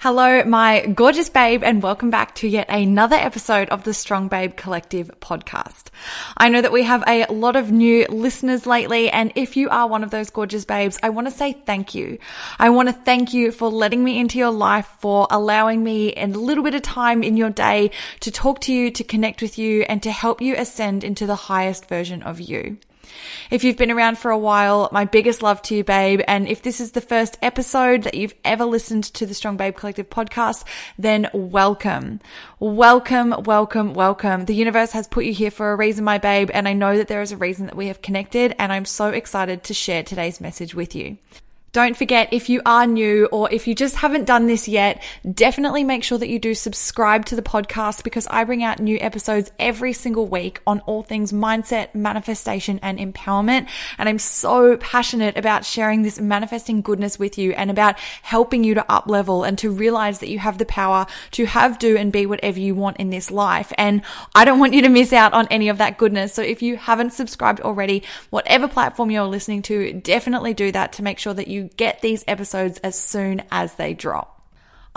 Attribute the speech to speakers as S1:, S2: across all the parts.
S1: Hello, my gorgeous babe, and welcome back to yet another episode of the Strong Babe Collective podcast. I know that we have a lot of new listeners lately, and if you are one of those gorgeous babes, I want to say thank you. I want to thank you for letting me into your life, for allowing me a little bit of time in your day to talk to you, to connect with you, and to help you ascend into the highest version of you. If you've been around for a while, my biggest love to you, babe. And if this is the first episode that you've ever listened to the Strong Babe Collective podcast, then welcome. Welcome, welcome, welcome. The universe has put you here for a reason, my babe. And I know that there is a reason that we have connected. And I'm so excited to share today's message with you. Don't forget, if you are new or if you just haven't done this yet, definitely make sure that you do subscribe to the podcast because I bring out new episodes every single week on all things mindset, manifestation, and empowerment. And I'm so passionate about sharing this manifesting goodness with you and about helping you to up level and to realize that you have the power to have, do, and be whatever you want in this life. And I don't want you to miss out on any of that goodness. So if you haven't subscribed already, whatever platform you're listening to, definitely do that to make sure that you get these episodes as soon as they drop.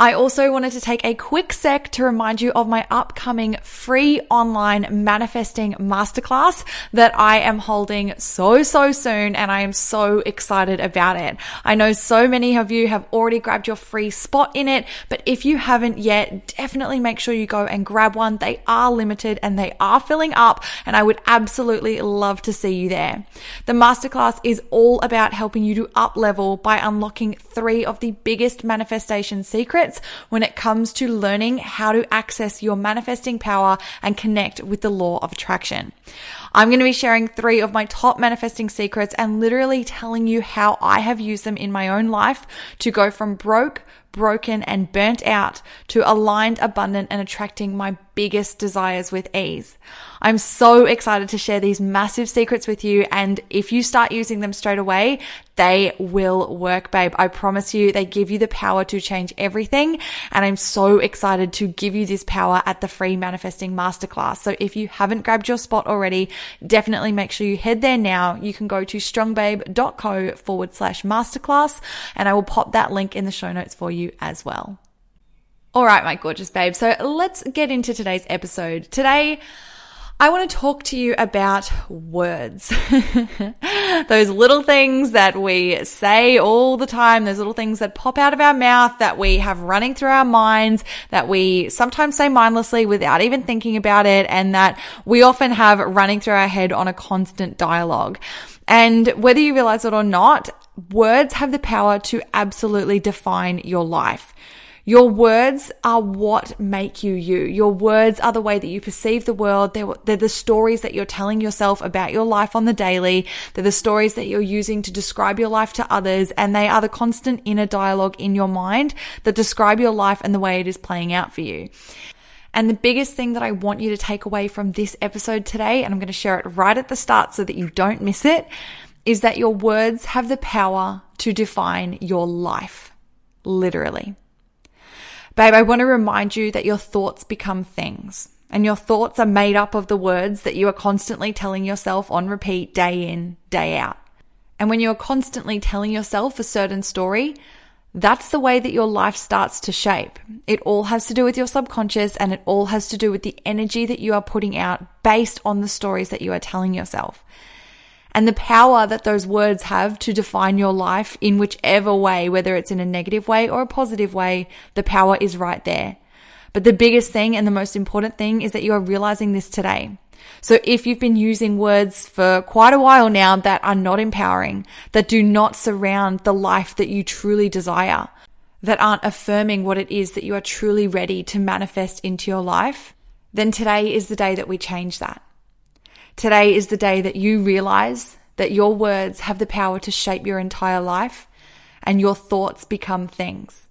S1: I also wanted to take a quick sec to remind you of my upcoming free online manifesting masterclass that I am holding so, so soon. And I am so excited about it. I know so many of you have already grabbed your free spot in it, but if you haven't yet, definitely make sure you go and grab one. They are limited and they are filling up. And I would absolutely love to see you there. The masterclass is all about helping you to up level by unlocking three of the biggest manifestation secrets when it comes to learning how to access your manifesting power and connect with the law of attraction. I'm going to be sharing three of my top manifesting secrets and literally telling you how I have used them in my own life to go from broke, broken, and burnt out to aligned, abundant, and attracting my biggest desires with ease. I'm so excited to share these massive secrets with you. And if you start using them straight away, they will work, babe. I promise you, they give you the power to change everything. And I'm so excited to give you this power at the free manifesting masterclass. So if you haven't grabbed your spot already, definitely make sure you head there now. You can go to strongbabe.co forward slash masterclass and I will pop that link in the show notes for you as well. All right, my gorgeous babe. So let's get into today's episode. Today, I want to talk to you about words. those little things that we say all the time, those little things that pop out of our mouth that we have running through our minds, that we sometimes say mindlessly without even thinking about it, and that we often have running through our head on a constant dialogue. And whether you realize it or not, words have the power to absolutely define your life. Your words are what make you you. Your words are the way that you perceive the world. They're, they're, the stories that you're telling yourself about your life on the daily. They're the stories that you're using to describe your life to others. And they are the constant inner dialogue in your mind that describe your life and the way it is playing out for you. And the biggest thing that I want you to take away from this episode today, and I'm going to share it right at the start so that you don't miss it, is that your words have the power to define your life. Literally. Babe, I want to remind you that your thoughts become things. And your thoughts are made up of the words that you are constantly telling yourself on repeat day in, day out. And when you're constantly telling yourself a certain story, that's the way that your life starts to shape. It all has to do with your subconscious and it all has to do with the energy that you are putting out based on the stories that you are telling yourself. And the power that those words have to define your life in whichever way, whether it's in a negative way or a positive way, the power is right there. But the biggest thing and the most important thing is that you are realizing this today. So if you've been using words for quite a while now that are not empowering, that do not surround the life that you truly desire, that aren't affirming what it is that you are truly ready to manifest into your life, then today is the day that we change that. Today is the day that you realize that your words have the power to shape your entire life and your thoughts become things.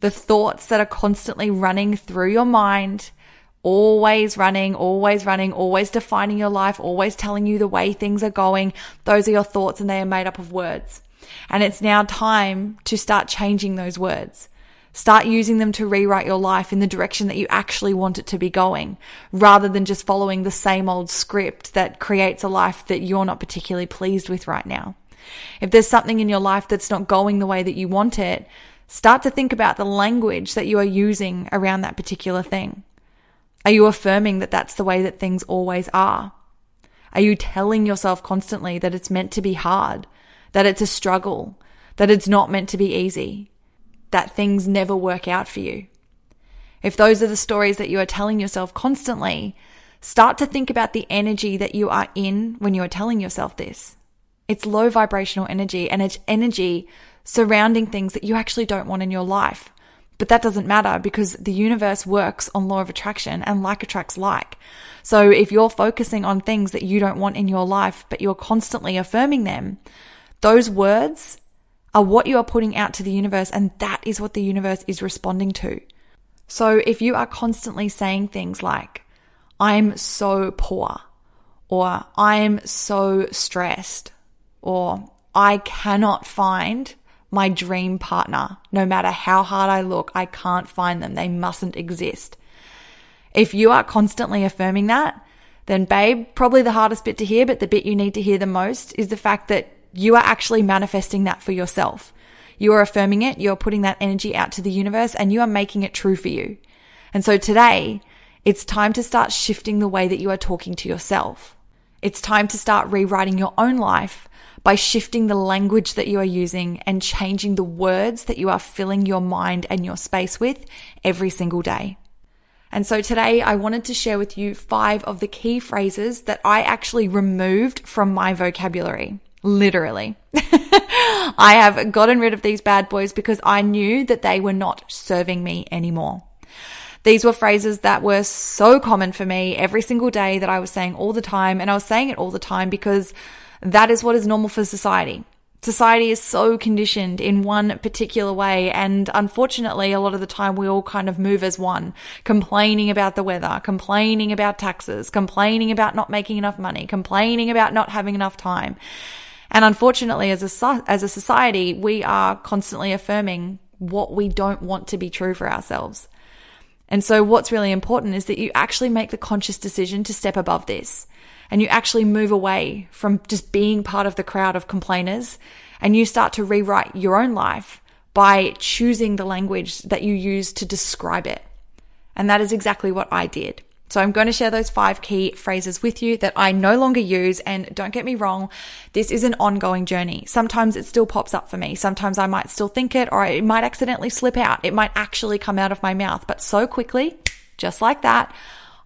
S1: The thoughts that are constantly running through your mind always running, always running, always defining your life, always telling you the way things are going. Those are your thoughts and they are made up of words. And it's now time to start changing those words. Start using them to rewrite your life in the direction that you actually want it to be going, rather than just following the same old script that creates a life that you're not particularly pleased with right now. If there's something in your life that's not going the way that you want it, start to think about the language that you are using around that particular thing. Are you affirming that that's the way that things always are? Are you telling yourself constantly that it's meant to be hard, that it's a struggle, that it's not meant to be easy, that things never work out for you? If those are the stories that you are telling yourself constantly, start to think about the energy that you are in when you are telling yourself this. It's low vibrational energy and it's energy surrounding things that you actually don't want in your life. But that doesn't matter because the universe works on law of attraction and like attracts like. So if you're focusing on things that you don't want in your life, but you're constantly affirming them, those words are what you are putting out to the universe and that is what the universe is responding to. So if you are constantly saying things like, I'm so poor, or I'm so stressed, or I cannot find my dream partner. No matter how hard I look, I can't find them. They mustn't exist. If you are constantly affirming that, then babe, probably the hardest bit to hear, but the bit you need to hear the most is the fact that you are actually manifesting that for yourself. You are affirming it. You are putting that energy out to the universe and you are making it true for you. And so today it's time to start shifting the way that you are talking to yourself. It's time to start rewriting your own life by shifting the language that you are using and changing the words that you are filling your mind and your space with every single day. And so today I wanted to share with you five of the key phrases that I actually removed from my vocabulary. Literally. I have gotten rid of these bad boys because I knew that they were not serving me anymore. These were phrases that were so common for me every single day that I was saying all the time. And I was saying it all the time because that is what is normal for society. Society is so conditioned in one particular way. And unfortunately, a lot of the time we all kind of move as one, complaining about the weather, complaining about taxes, complaining about not making enough money, complaining about not having enough time. And unfortunately, as a, as a society, we are constantly affirming what we don't want to be true for ourselves. And so what's really important is that you actually make the conscious decision to step above this and you actually move away from just being part of the crowd of complainers and you start to rewrite your own life by choosing the language that you use to describe it. And that is exactly what I did. So I'm going to share those five key phrases with you that I no longer use. And don't get me wrong, this is an ongoing journey. Sometimes it still pops up for me. Sometimes I might still think it or it might accidentally slip out. It might actually come out of my mouth, but so quickly, just like that,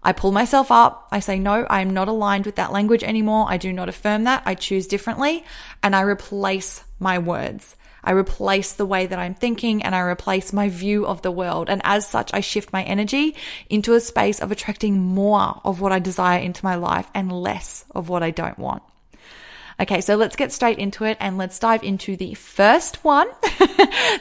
S1: I pull myself up. I say, no, I am not aligned with that language anymore. I do not affirm that. I choose differently and I replace my words. I replace the way that I'm thinking and I replace my view of the world. And as such, I shift my energy into a space of attracting more of what I desire into my life and less of what I don't want. Okay, so let's get straight into it and let's dive into the first one.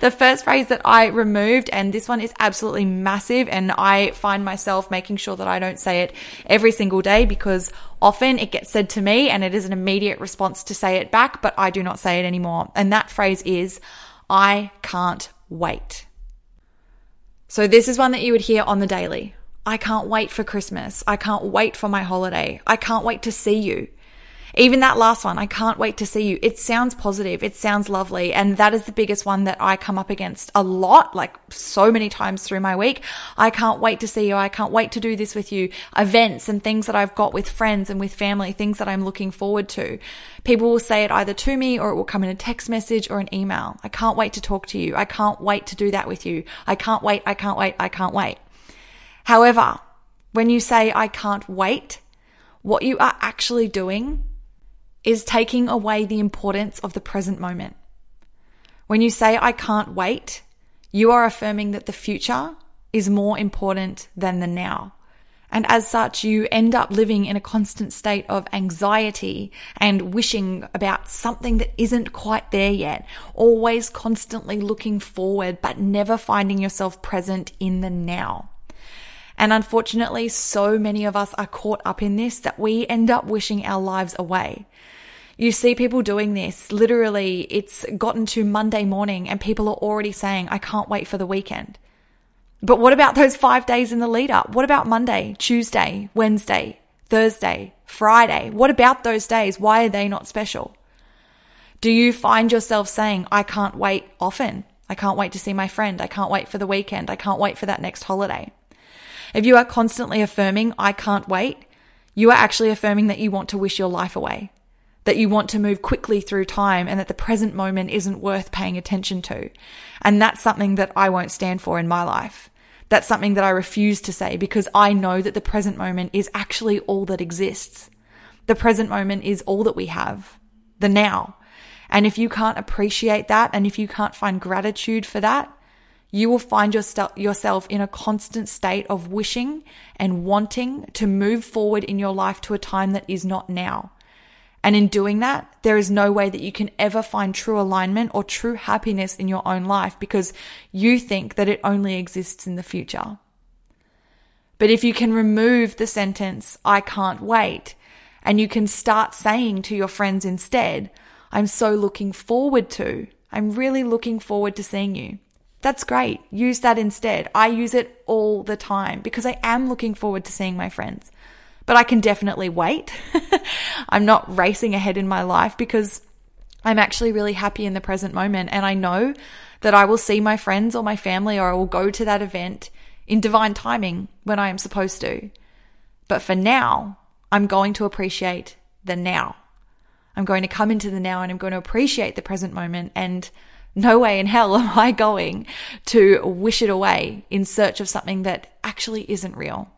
S1: the first phrase that I removed, and this one is absolutely massive, and I find myself making sure that I don't say it every single day because often it gets said to me and it is an immediate response to say it back, but I do not say it anymore. And that phrase is, I can't wait. So this is one that you would hear on the daily. I can't wait for Christmas. I can't wait for my holiday. I can't wait to see you. Even that last one, I can't wait to see you. It sounds positive. It sounds lovely. And that is the biggest one that I come up against a lot, like so many times through my week. I can't wait to see you. I can't wait to do this with you. Events and things that I've got with friends and with family, things that I'm looking forward to. People will say it either to me or it will come in a text message or an email. I can't wait to talk to you. I can't wait to do that with you. I can't wait. I can't wait. I can't wait. However, when you say I can't wait, what you are actually doing is taking away the importance of the present moment. When you say, I can't wait, you are affirming that the future is more important than the now. And as such, you end up living in a constant state of anxiety and wishing about something that isn't quite there yet, always constantly looking forward, but never finding yourself present in the now. And unfortunately, so many of us are caught up in this that we end up wishing our lives away. You see people doing this. Literally, it's gotten to Monday morning and people are already saying, I can't wait for the weekend. But what about those five days in the lead up? What about Monday, Tuesday, Wednesday, Thursday, Friday? What about those days? Why are they not special? Do you find yourself saying, I can't wait often? I can't wait to see my friend. I can't wait for the weekend. I can't wait for that next holiday. If you are constantly affirming, I can't wait, you are actually affirming that you want to wish your life away, that you want to move quickly through time and that the present moment isn't worth paying attention to. And that's something that I won't stand for in my life. That's something that I refuse to say because I know that the present moment is actually all that exists. The present moment is all that we have, the now. And if you can't appreciate that and if you can't find gratitude for that, you will find yourself in a constant state of wishing and wanting to move forward in your life to a time that is not now. And in doing that, there is no way that you can ever find true alignment or true happiness in your own life because you think that it only exists in the future. But if you can remove the sentence, I can't wait, and you can start saying to your friends instead, I'm so looking forward to, I'm really looking forward to seeing you. That's great. Use that instead. I use it all the time because I am looking forward to seeing my friends. But I can definitely wait. I'm not racing ahead in my life because I'm actually really happy in the present moment. And I know that I will see my friends or my family or I will go to that event in divine timing when I am supposed to. But for now, I'm going to appreciate the now. I'm going to come into the now and I'm going to appreciate the present moment and no way in hell am I going to wish it away in search of something that actually isn't real.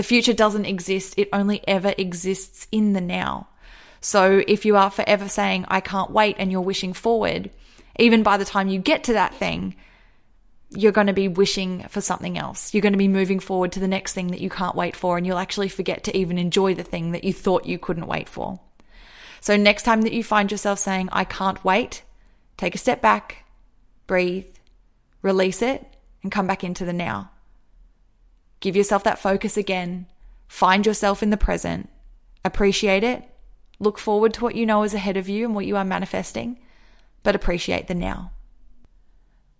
S1: The future doesn't exist. It only ever exists in the now. So if you are forever saying, I can't wait and you're wishing forward, even by the time you get to that thing, you're going to be wishing for something else. You're going to be moving forward to the next thing that you can't wait for, and you'll actually forget to even enjoy the thing that you thought you couldn't wait for. So, next time that you find yourself saying, I can't wait, Take a step back, breathe, release it, and come back into the now. Give yourself that focus again. Find yourself in the present. Appreciate it. Look forward to what you know is ahead of you and what you are manifesting, but appreciate the now.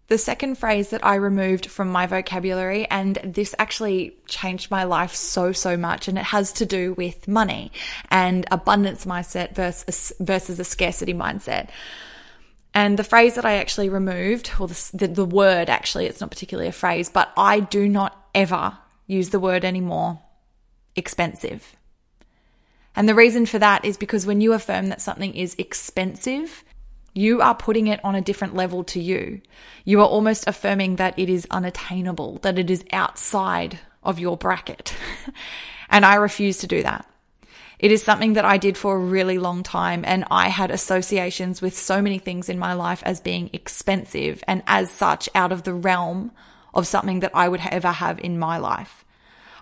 S1: The second phrase that I removed from my vocabulary, and this actually changed my life so, so much, and it has to do with money and abundance mindset versus, versus a scarcity mindset. And the phrase that I actually removed, or the, the, the, word actually, it's not particularly a phrase, but I do not ever use the word anymore expensive. And the reason for that is because when you affirm that something is expensive, you are putting it on a different level to you. You are almost affirming that it is unattainable, that it is outside of your bracket. and I refuse to do that. It is something that I did for a really long time and I had associations with so many things in my life as being expensive and as such out of the realm of something that I would ever have in my life.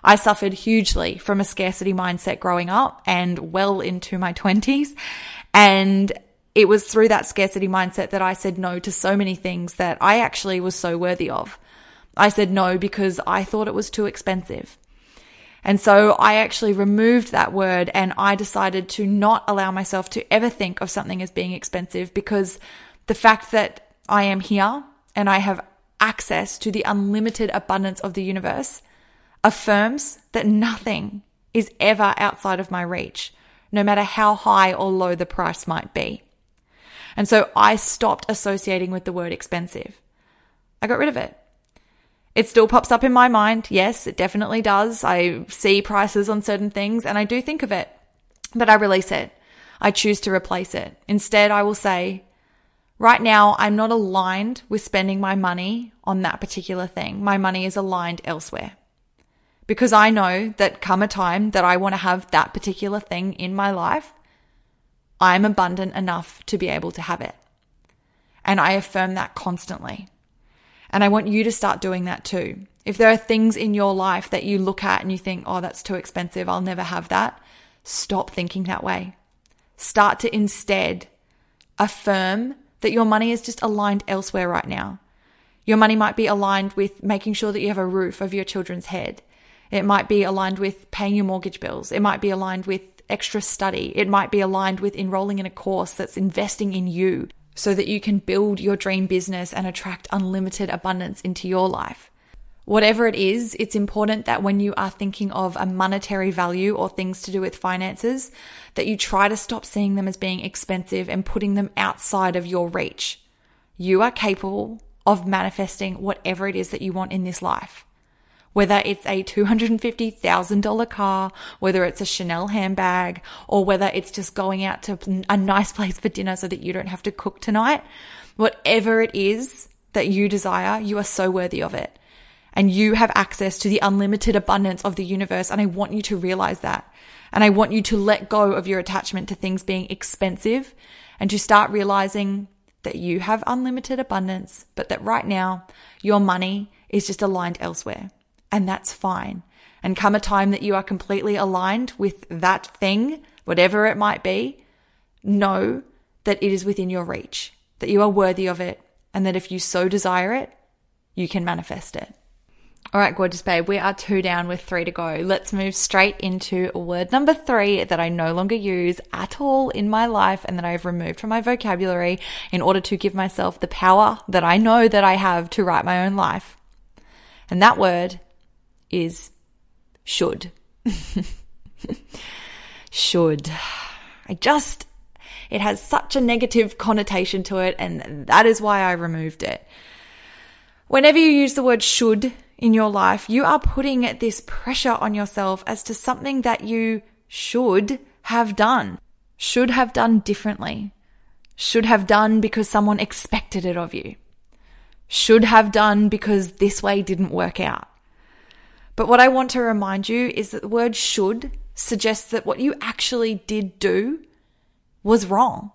S1: I suffered hugely from a scarcity mindset growing up and well into my twenties. And it was through that scarcity mindset that I said no to so many things that I actually was so worthy of. I said no because I thought it was too expensive. And so I actually removed that word and I decided to not allow myself to ever think of something as being expensive because the fact that I am here and I have access to the unlimited abundance of the universe affirms that nothing is ever outside of my reach. no matter how high or low the price might be. And so I stopped associating with the word expensive. I got rid of it. It still pops up in my mind. Yes, it definitely does. I see prices on certain things and I do think of it, but I release it. I choose to replace it. Instead, I will say, right now, I'm not aligned with spending my money on that particular thing. My money is aligned elsewhere. Because I know that come a time that I want to have that particular thing in my life, I'm abundant enough to be able to have it. And I affirm that constantly. And I want you to start doing that too. If there are things in your life that you look at and you think, oh, that's too expensive, I'll never have that, stop thinking that way. Start to instead affirm that your money is just aligned elsewhere right now. Your money might be aligned with making sure that you have a roof over your children's head. It might be aligned with paying your mortgage bills. It might be aligned with extra study. It might be aligned with enrolling in a course that's investing in you so that you can build your dream business and attract unlimited abundance into your life. Whatever it is, it's important that when you are thinking of a monetary value or things to do with finances, that you try to stop seeing them as being expensive and putting them outside of your reach. You are capable of manifesting whatever it is that you want in this life whether it's a $250,000 car, whether it's a Chanel handbag, or whether it's just going out to a nice place for dinner so that you don't have to cook tonight. Whatever it is that you desire, you are so worthy of it. And you have access to the unlimited abundance of the universe. And I want you to realize that. And I want you to let go of your attachment to things being expensive and to start realizing that you have unlimited abundance, but that right now your money is just aligned elsewhere and that's fine. And come a time that you are completely aligned with that thing, whatever it might be, know that it is within your reach, that you are worthy of it, and that if you so desire it, you can manifest it. All right, gorgeous babe, we are two down with three to go. Let's move straight into word number three that I no longer use at all in my life and that I've removed from my vocabulary in order to give myself the power that I know that I have to write my own life. And that word is should. should. I just, it has such a negative connotation to it, and that is why I removed it. Whenever you use the word should in your life, you are putting this pressure on yourself as to something that you should have done, should have done differently, should have done because someone expected it of you, should have done because this way didn't work out. But what I want to remind you is that the word should suggests that what you actually did do was wrong.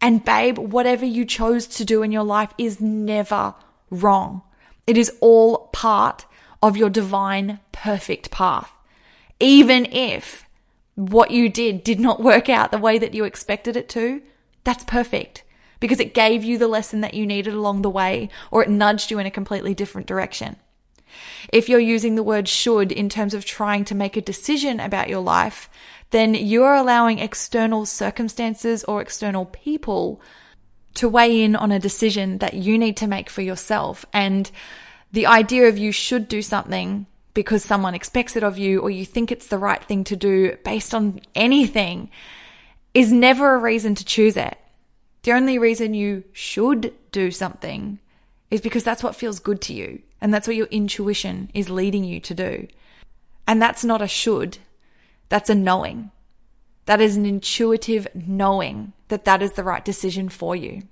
S1: And babe, whatever you chose to do in your life is never wrong. It is all part of your divine perfect path. Even if what you did did not work out the way that you expected it to, that's perfect because it gave you the lesson that you needed along the way or it nudged you in a completely different direction. If you're using the word should in terms of trying to make a decision about your life, then you are allowing external circumstances or external people to weigh in on a decision that you need to make for yourself. And the idea of you should do something because someone expects it of you or you think it's the right thing to do based on anything is never a reason to choose it. The only reason you should do something is because that's what feels good to you. And that's what your intuition is leading you to do. And that's not a should, that's a knowing. That is an intuitive knowing that that is the right decision for you.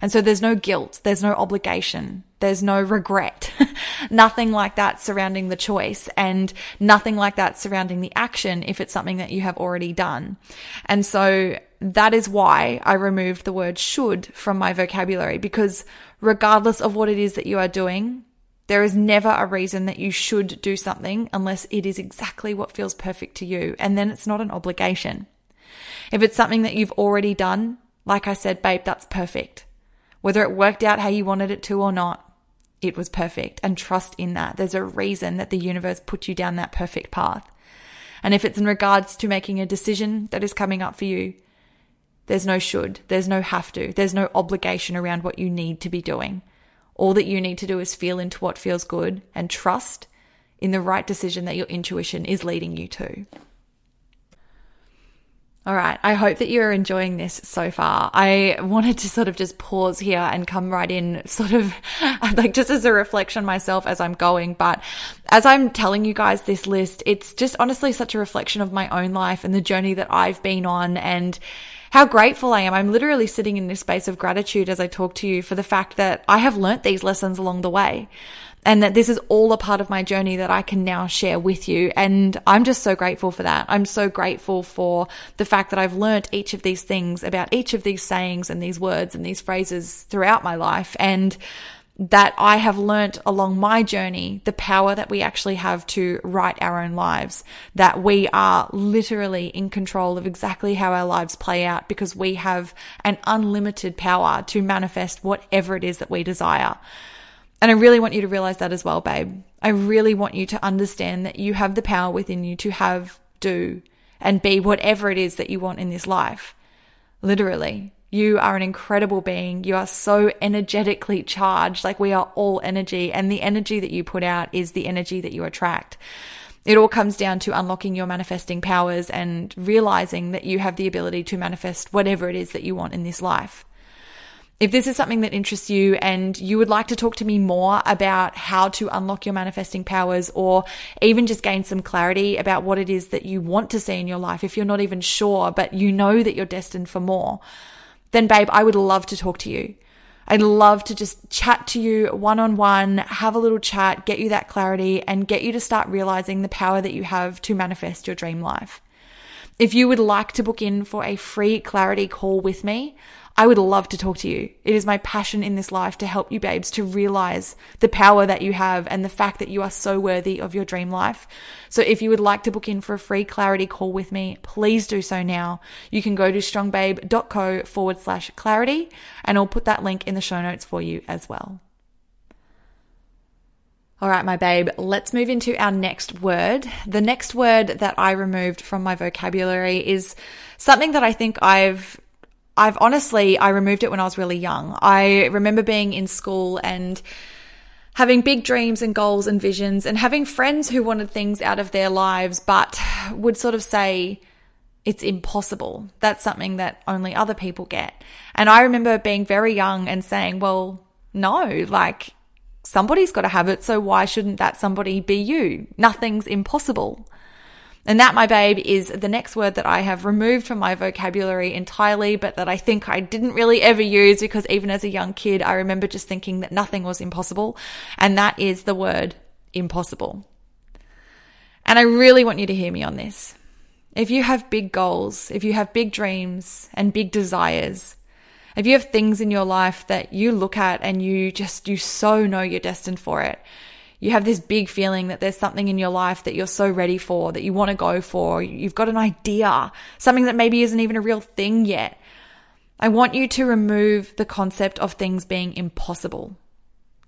S1: And so there's no guilt, there's no obligation, there's no regret, nothing like that surrounding the choice, and nothing like that surrounding the action if it's something that you have already done. And so that is why I removed the word should from my vocabulary because regardless of what it is that you are doing, there is never a reason that you should do something unless it is exactly what feels perfect to you. And then it's not an obligation. If it's something that you've already done, like I said, babe, that's perfect. Whether it worked out how you wanted it to or not, it was perfect. And trust in that. There's a reason that the universe put you down that perfect path. And if it's in regards to making a decision that is coming up for you, there's no should, there's no have to, there's no obligation around what you need to be doing. All that you need to do is feel into what feels good and trust in the right decision that your intuition is leading you to. All right. I hope that you're enjoying this so far. I wanted to sort of just pause here and come right in, sort of like just as a reflection myself as I'm going. But as I'm telling you guys this list, it's just honestly such a reflection of my own life and the journey that I've been on and how grateful I am. I'm literally sitting in this space of gratitude as I talk to you for the fact that I have learnt these lessons along the way and that this is all a part of my journey that I can now share with you. And I'm just so grateful for that. I'm so grateful for the fact that I've learnt each of these things about each of these sayings and these words and these phrases throughout my life. And that I have learnt along my journey the power that we actually have to write our own lives, that we are literally in control of exactly how our lives play out because we have an unlimited power to manifest whatever it is that we desire. And I really want you to realize that as well, babe. I really want you to understand that you have the power within you to have, do, and be whatever it is that you want in this life. Literally. You are an incredible being. You are so energetically charged. Like we are all energy and the energy that you put out is the energy that you attract. It all comes down to unlocking your manifesting powers and realizing that you have the ability to manifest whatever it is that you want in this life. If this is something that interests you and you would like to talk to me more about how to unlock your manifesting powers or even just gain some clarity about what it is that you want to see in your life, if you're not even sure, but you know that you're destined for more, then babe, I would love to talk to you. I'd love to just chat to you one on one, have a little chat, get you that clarity and get you to start realizing the power that you have to manifest your dream life. If you would like to book in for a free clarity call with me, I would love to talk to you. It is my passion in this life to help you babes to realize the power that you have and the fact that you are so worthy of your dream life. So if you would like to book in for a free clarity call with me, please do so now. You can go to strongbabe.co forward slash clarity and I'll put that link in the show notes for you as well. All right, my babe, let's move into our next word. The next word that I removed from my vocabulary is something that I think I've I've honestly, I removed it when I was really young. I remember being in school and having big dreams and goals and visions and having friends who wanted things out of their lives, but would sort of say, it's impossible. That's something that only other people get. And I remember being very young and saying, well, no, like somebody's got to have it. So why shouldn't that somebody be you? Nothing's impossible. And that, my babe, is the next word that I have removed from my vocabulary entirely, but that I think I didn't really ever use because even as a young kid, I remember just thinking that nothing was impossible. And that is the word impossible. And I really want you to hear me on this. If you have big goals, if you have big dreams and big desires, if you have things in your life that you look at and you just, you so know you're destined for it, you have this big feeling that there's something in your life that you're so ready for, that you want to go for. You've got an idea, something that maybe isn't even a real thing yet. I want you to remove the concept of things being impossible.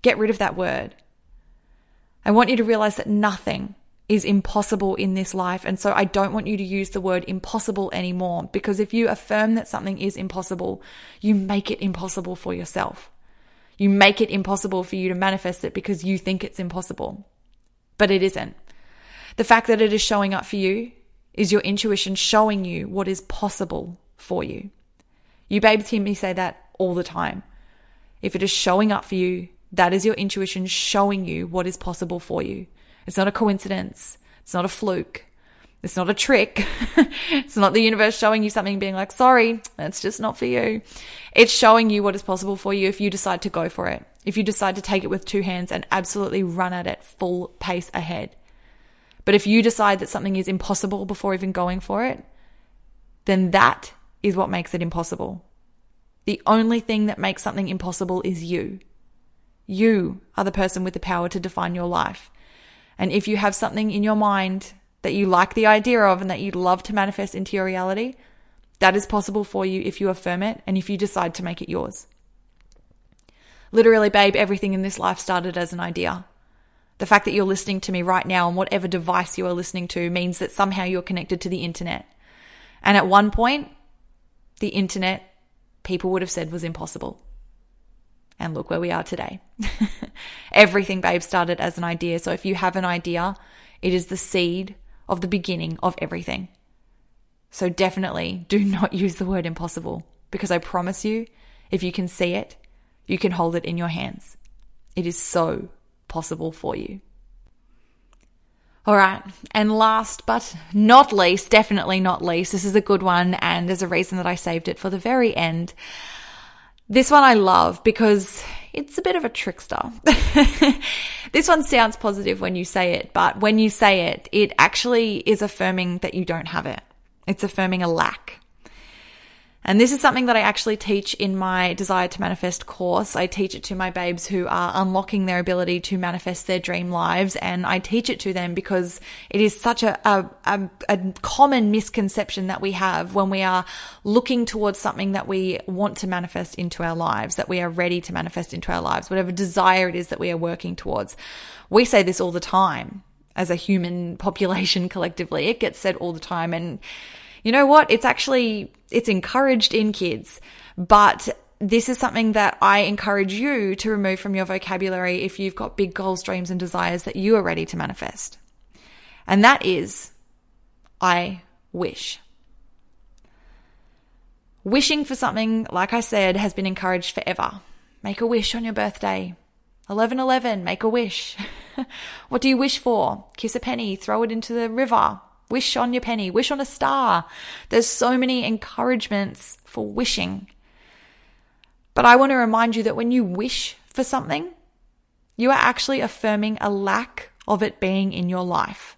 S1: Get rid of that word. I want you to realize that nothing is impossible in this life. And so I don't want you to use the word impossible anymore because if you affirm that something is impossible, you make it impossible for yourself. You make it impossible for you to manifest it because you think it's impossible. But it isn't. The fact that it is showing up for you is your intuition showing you what is possible for you. You babes hear me say that all the time. If it is showing up for you, that is your intuition showing you what is possible for you. It's not a coincidence. It's not a fluke. It's not a trick. it's not the universe showing you something being like, sorry, that's just not for you. It's showing you what is possible for you if you decide to go for it. If you decide to take it with two hands and absolutely run at it full pace ahead. But if you decide that something is impossible before even going for it, then that is what makes it impossible. The only thing that makes something impossible is you. You are the person with the power to define your life. And if you have something in your mind that you like the idea of and that you'd love to manifest into your reality, that is possible for you if you affirm it and if you decide to make it yours. Literally, babe, everything in this life started as an idea. The fact that you're listening to me right now on whatever device you are listening to means that somehow you're connected to the internet. And at one point, the internet, people would have said was impossible. And look where we are today. Everything, babe, started as an idea. So if you have an idea, it is the seed of the beginning of everything. So definitely do not use the word impossible because I promise you, if you can see it, you can hold it in your hands. It is so possible for you. All right. And last but not least, definitely not least, this is a good one. And there's a reason that I saved it for the very end. This one I love because it's a bit of a trickster. this one sounds positive when you say it, but when you say it, it actually is affirming that you don't have it. It's affirming a lack. And this is something that I actually teach in my Desire to Manifest course. I teach it to my babes who are unlocking their ability to manifest their dream lives. And I teach it to them because it is such a, a, a, a common misconception that we have when we are looking towards something that we want to manifest into our lives, that we are ready to manifest into our lives, whatever desire it is that we are working towards. We say this all the time as a human population collectively. It gets said all the time. And you know what? It's actually, it's encouraged in kids, but this is something that I encourage you to remove from your vocabulary if you've got big goals, dreams, and desires that you are ready to manifest. And that is, I wish. Wishing for something, like I said, has been encouraged forever. Make a wish on your birthday. 1111, make a wish. what do you wish for? Kiss a penny, throw it into the river, Wish on your penny, wish on a star. There's so many encouragements for wishing. But I want to remind you that when you wish for something, you are actually affirming a lack of it being in your life.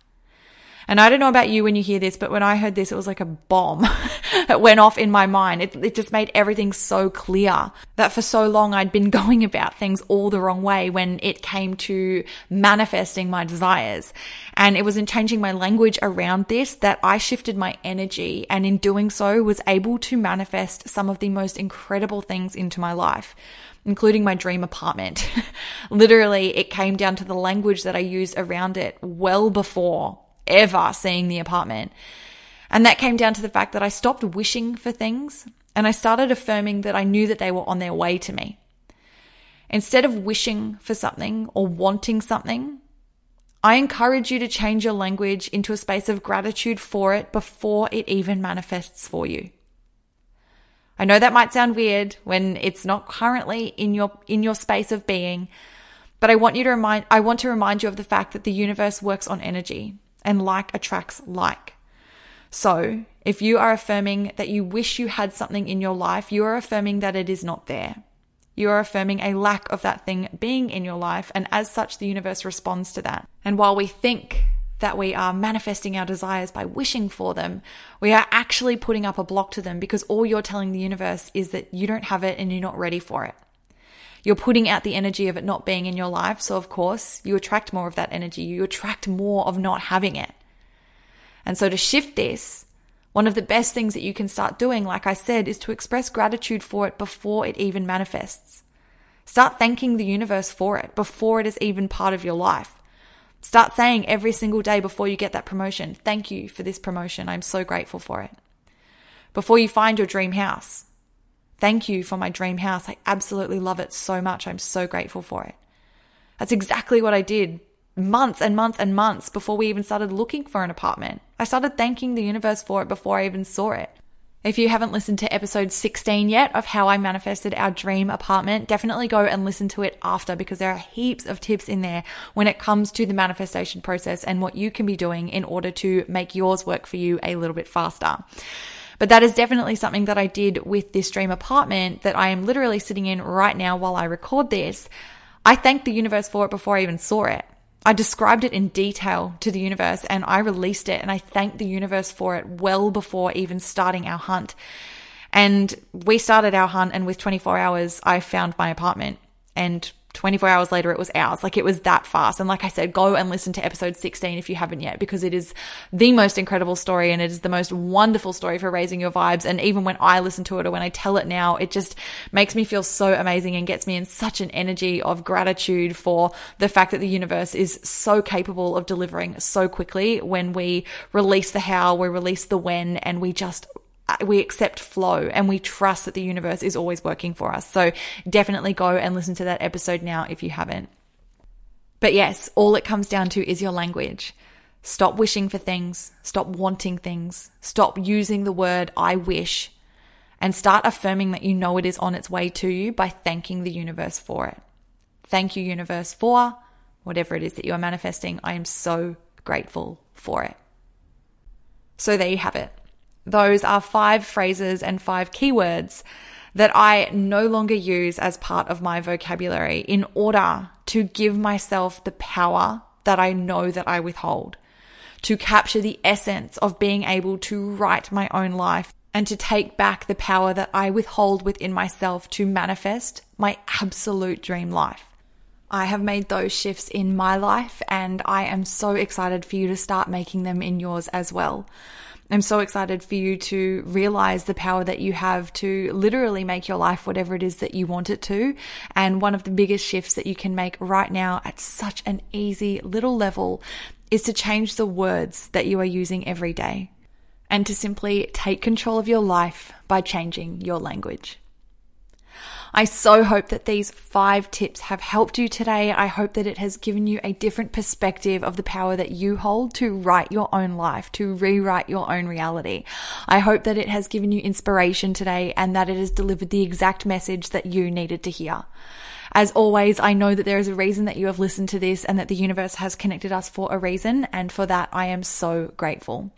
S1: And I don't know about you when you hear this, but when I heard this, it was like a bomb that went off in my mind. It, it just made everything so clear that for so long I'd been going about things all the wrong way when it came to manifesting my desires. And it was in changing my language around this that I shifted my energy and in doing so was able to manifest some of the most incredible things into my life including my dream apartment. Literally, it came down to the language that I used around it well before ever seeing the apartment. And that came down to the fact that I stopped wishing for things and I started affirming that I knew that they were on their way to me. Instead of wishing for something or wanting something, I encourage you to change your language into a space of gratitude for it before it even manifests for you. I know that might sound weird when it's not currently in your in your space of being, but I want you to remind I want to remind you of the fact that the universe works on energy and like attracts like. So, if you are affirming that you wish you had something in your life, you are affirming that it is not there. You are affirming a lack of that thing being in your life, and as such, the universe responds to that. And while we think that we are manifesting our desires by wishing for them, we are actually putting up a block to them because all you're telling the universe is that you don't have it and you're not ready for it. You're putting out the energy of it not being in your life. So, of course, you attract more of that energy. You attract more of not having it. And so, to shift this, one of the best things that you can start doing, like I said, is to express gratitude for it before it even manifests. Start thanking the universe for it before it is even part of your life. Start saying every single day before you get that promotion, thank you for this promotion. I'm so grateful for it. Before you find your dream house, Thank you for my dream house. I absolutely love it so much. I'm so grateful for it. That's exactly what I did months and months and months before we even started looking for an apartment. I started thanking the universe for it before I even saw it. If you haven't listened to episode 16 yet of how I manifested our dream apartment, definitely go and listen to it after because there are heaps of tips in there when it comes to the manifestation process and what you can be doing in order to make yours work for you a little bit faster. But that is definitely something that I did with this dream apartment that I am literally sitting in right now while I record this. I thanked the universe for it before I even saw it. I described it in detail to the universe and I released it and I thanked the universe for it well before even starting our hunt. And we started our hunt and with 24 hours, I found my apartment and 24 hours later, it was ours. Like it was that fast. And like I said, go and listen to episode 16 if you haven't yet, because it is the most incredible story and it is the most wonderful story for raising your vibes. And even when I listen to it or when I tell it now, it just makes me feel so amazing and gets me in such an energy of gratitude for the fact that the universe is so capable of delivering so quickly when we release the how, we release the when, and we just Uh, we accept flow and we trust that the universe is always working for us. So definitely go and listen to that episode now if you haven't. But yes, all it comes down to is your language. Stop wishing for things. Stop wanting things. Stop using the word I wish and start affirming that you know it is on its way to you by thanking the universe for it. Thank you, universe, for whatever it is that you are manifesting. I am so grateful for it. So there you have it. Those are five phrases and five keywords that I no longer use as part of my vocabulary in order to give myself the power that I know that I withhold, to capture the essence of being able to write my own life and to take back the power that I withhold within myself to manifest my absolute dream life. I have made those shifts in my life and I am so excited for you to start making them in yours as well. I'm so excited for you to realize the power that you have to literally make your life whatever it is that you want it to. And one of the biggest shifts that you can make right now at such an easy little level is to change the words that you are using every day and to simply take control of your life by changing your language. I so hope that these five tips have helped you today. I hope that it has given you a different perspective of the power that you hold to write your own life, to rewrite your own reality. I hope that it has given you inspiration today and that it has delivered the exact message that you needed to hear. As always, I know that there is a reason that you have listened to this and that the universe has connected us for a reason. And for that, I am so grateful.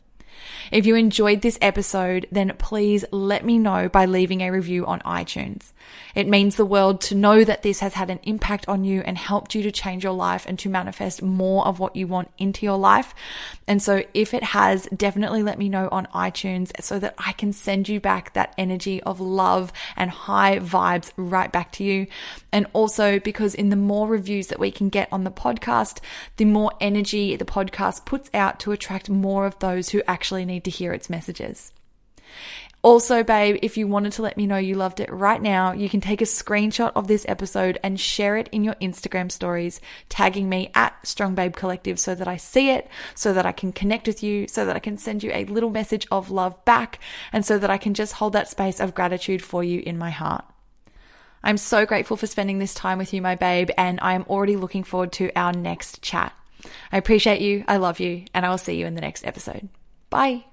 S1: If you enjoyed this episode, then please let me know by leaving a review on iTunes. It means the world to know that this has had an impact on you and helped you to change your life and to manifest more of what you want into your life. And so if it has, definitely let me know on iTunes so that I can send you back that energy of love and high vibes right back to you. And also because in the more reviews that we can get on the podcast, the more energy the podcast puts out to attract more of those who actually actually need to hear its messages. Also, babe, if you wanted to let me know you loved it right now, you can take a screenshot of this episode and share it in your Instagram stories, tagging me at Strong Babe Collective so that I see it, so that I can connect with you, so that I can send you a little message of love back, and so that I can just hold that space of gratitude for you in my heart. I'm so grateful for spending this time with you, my babe, and I am already looking forward to our next chat. I appreciate you, I love you, and I will see you in the next episode. Bye.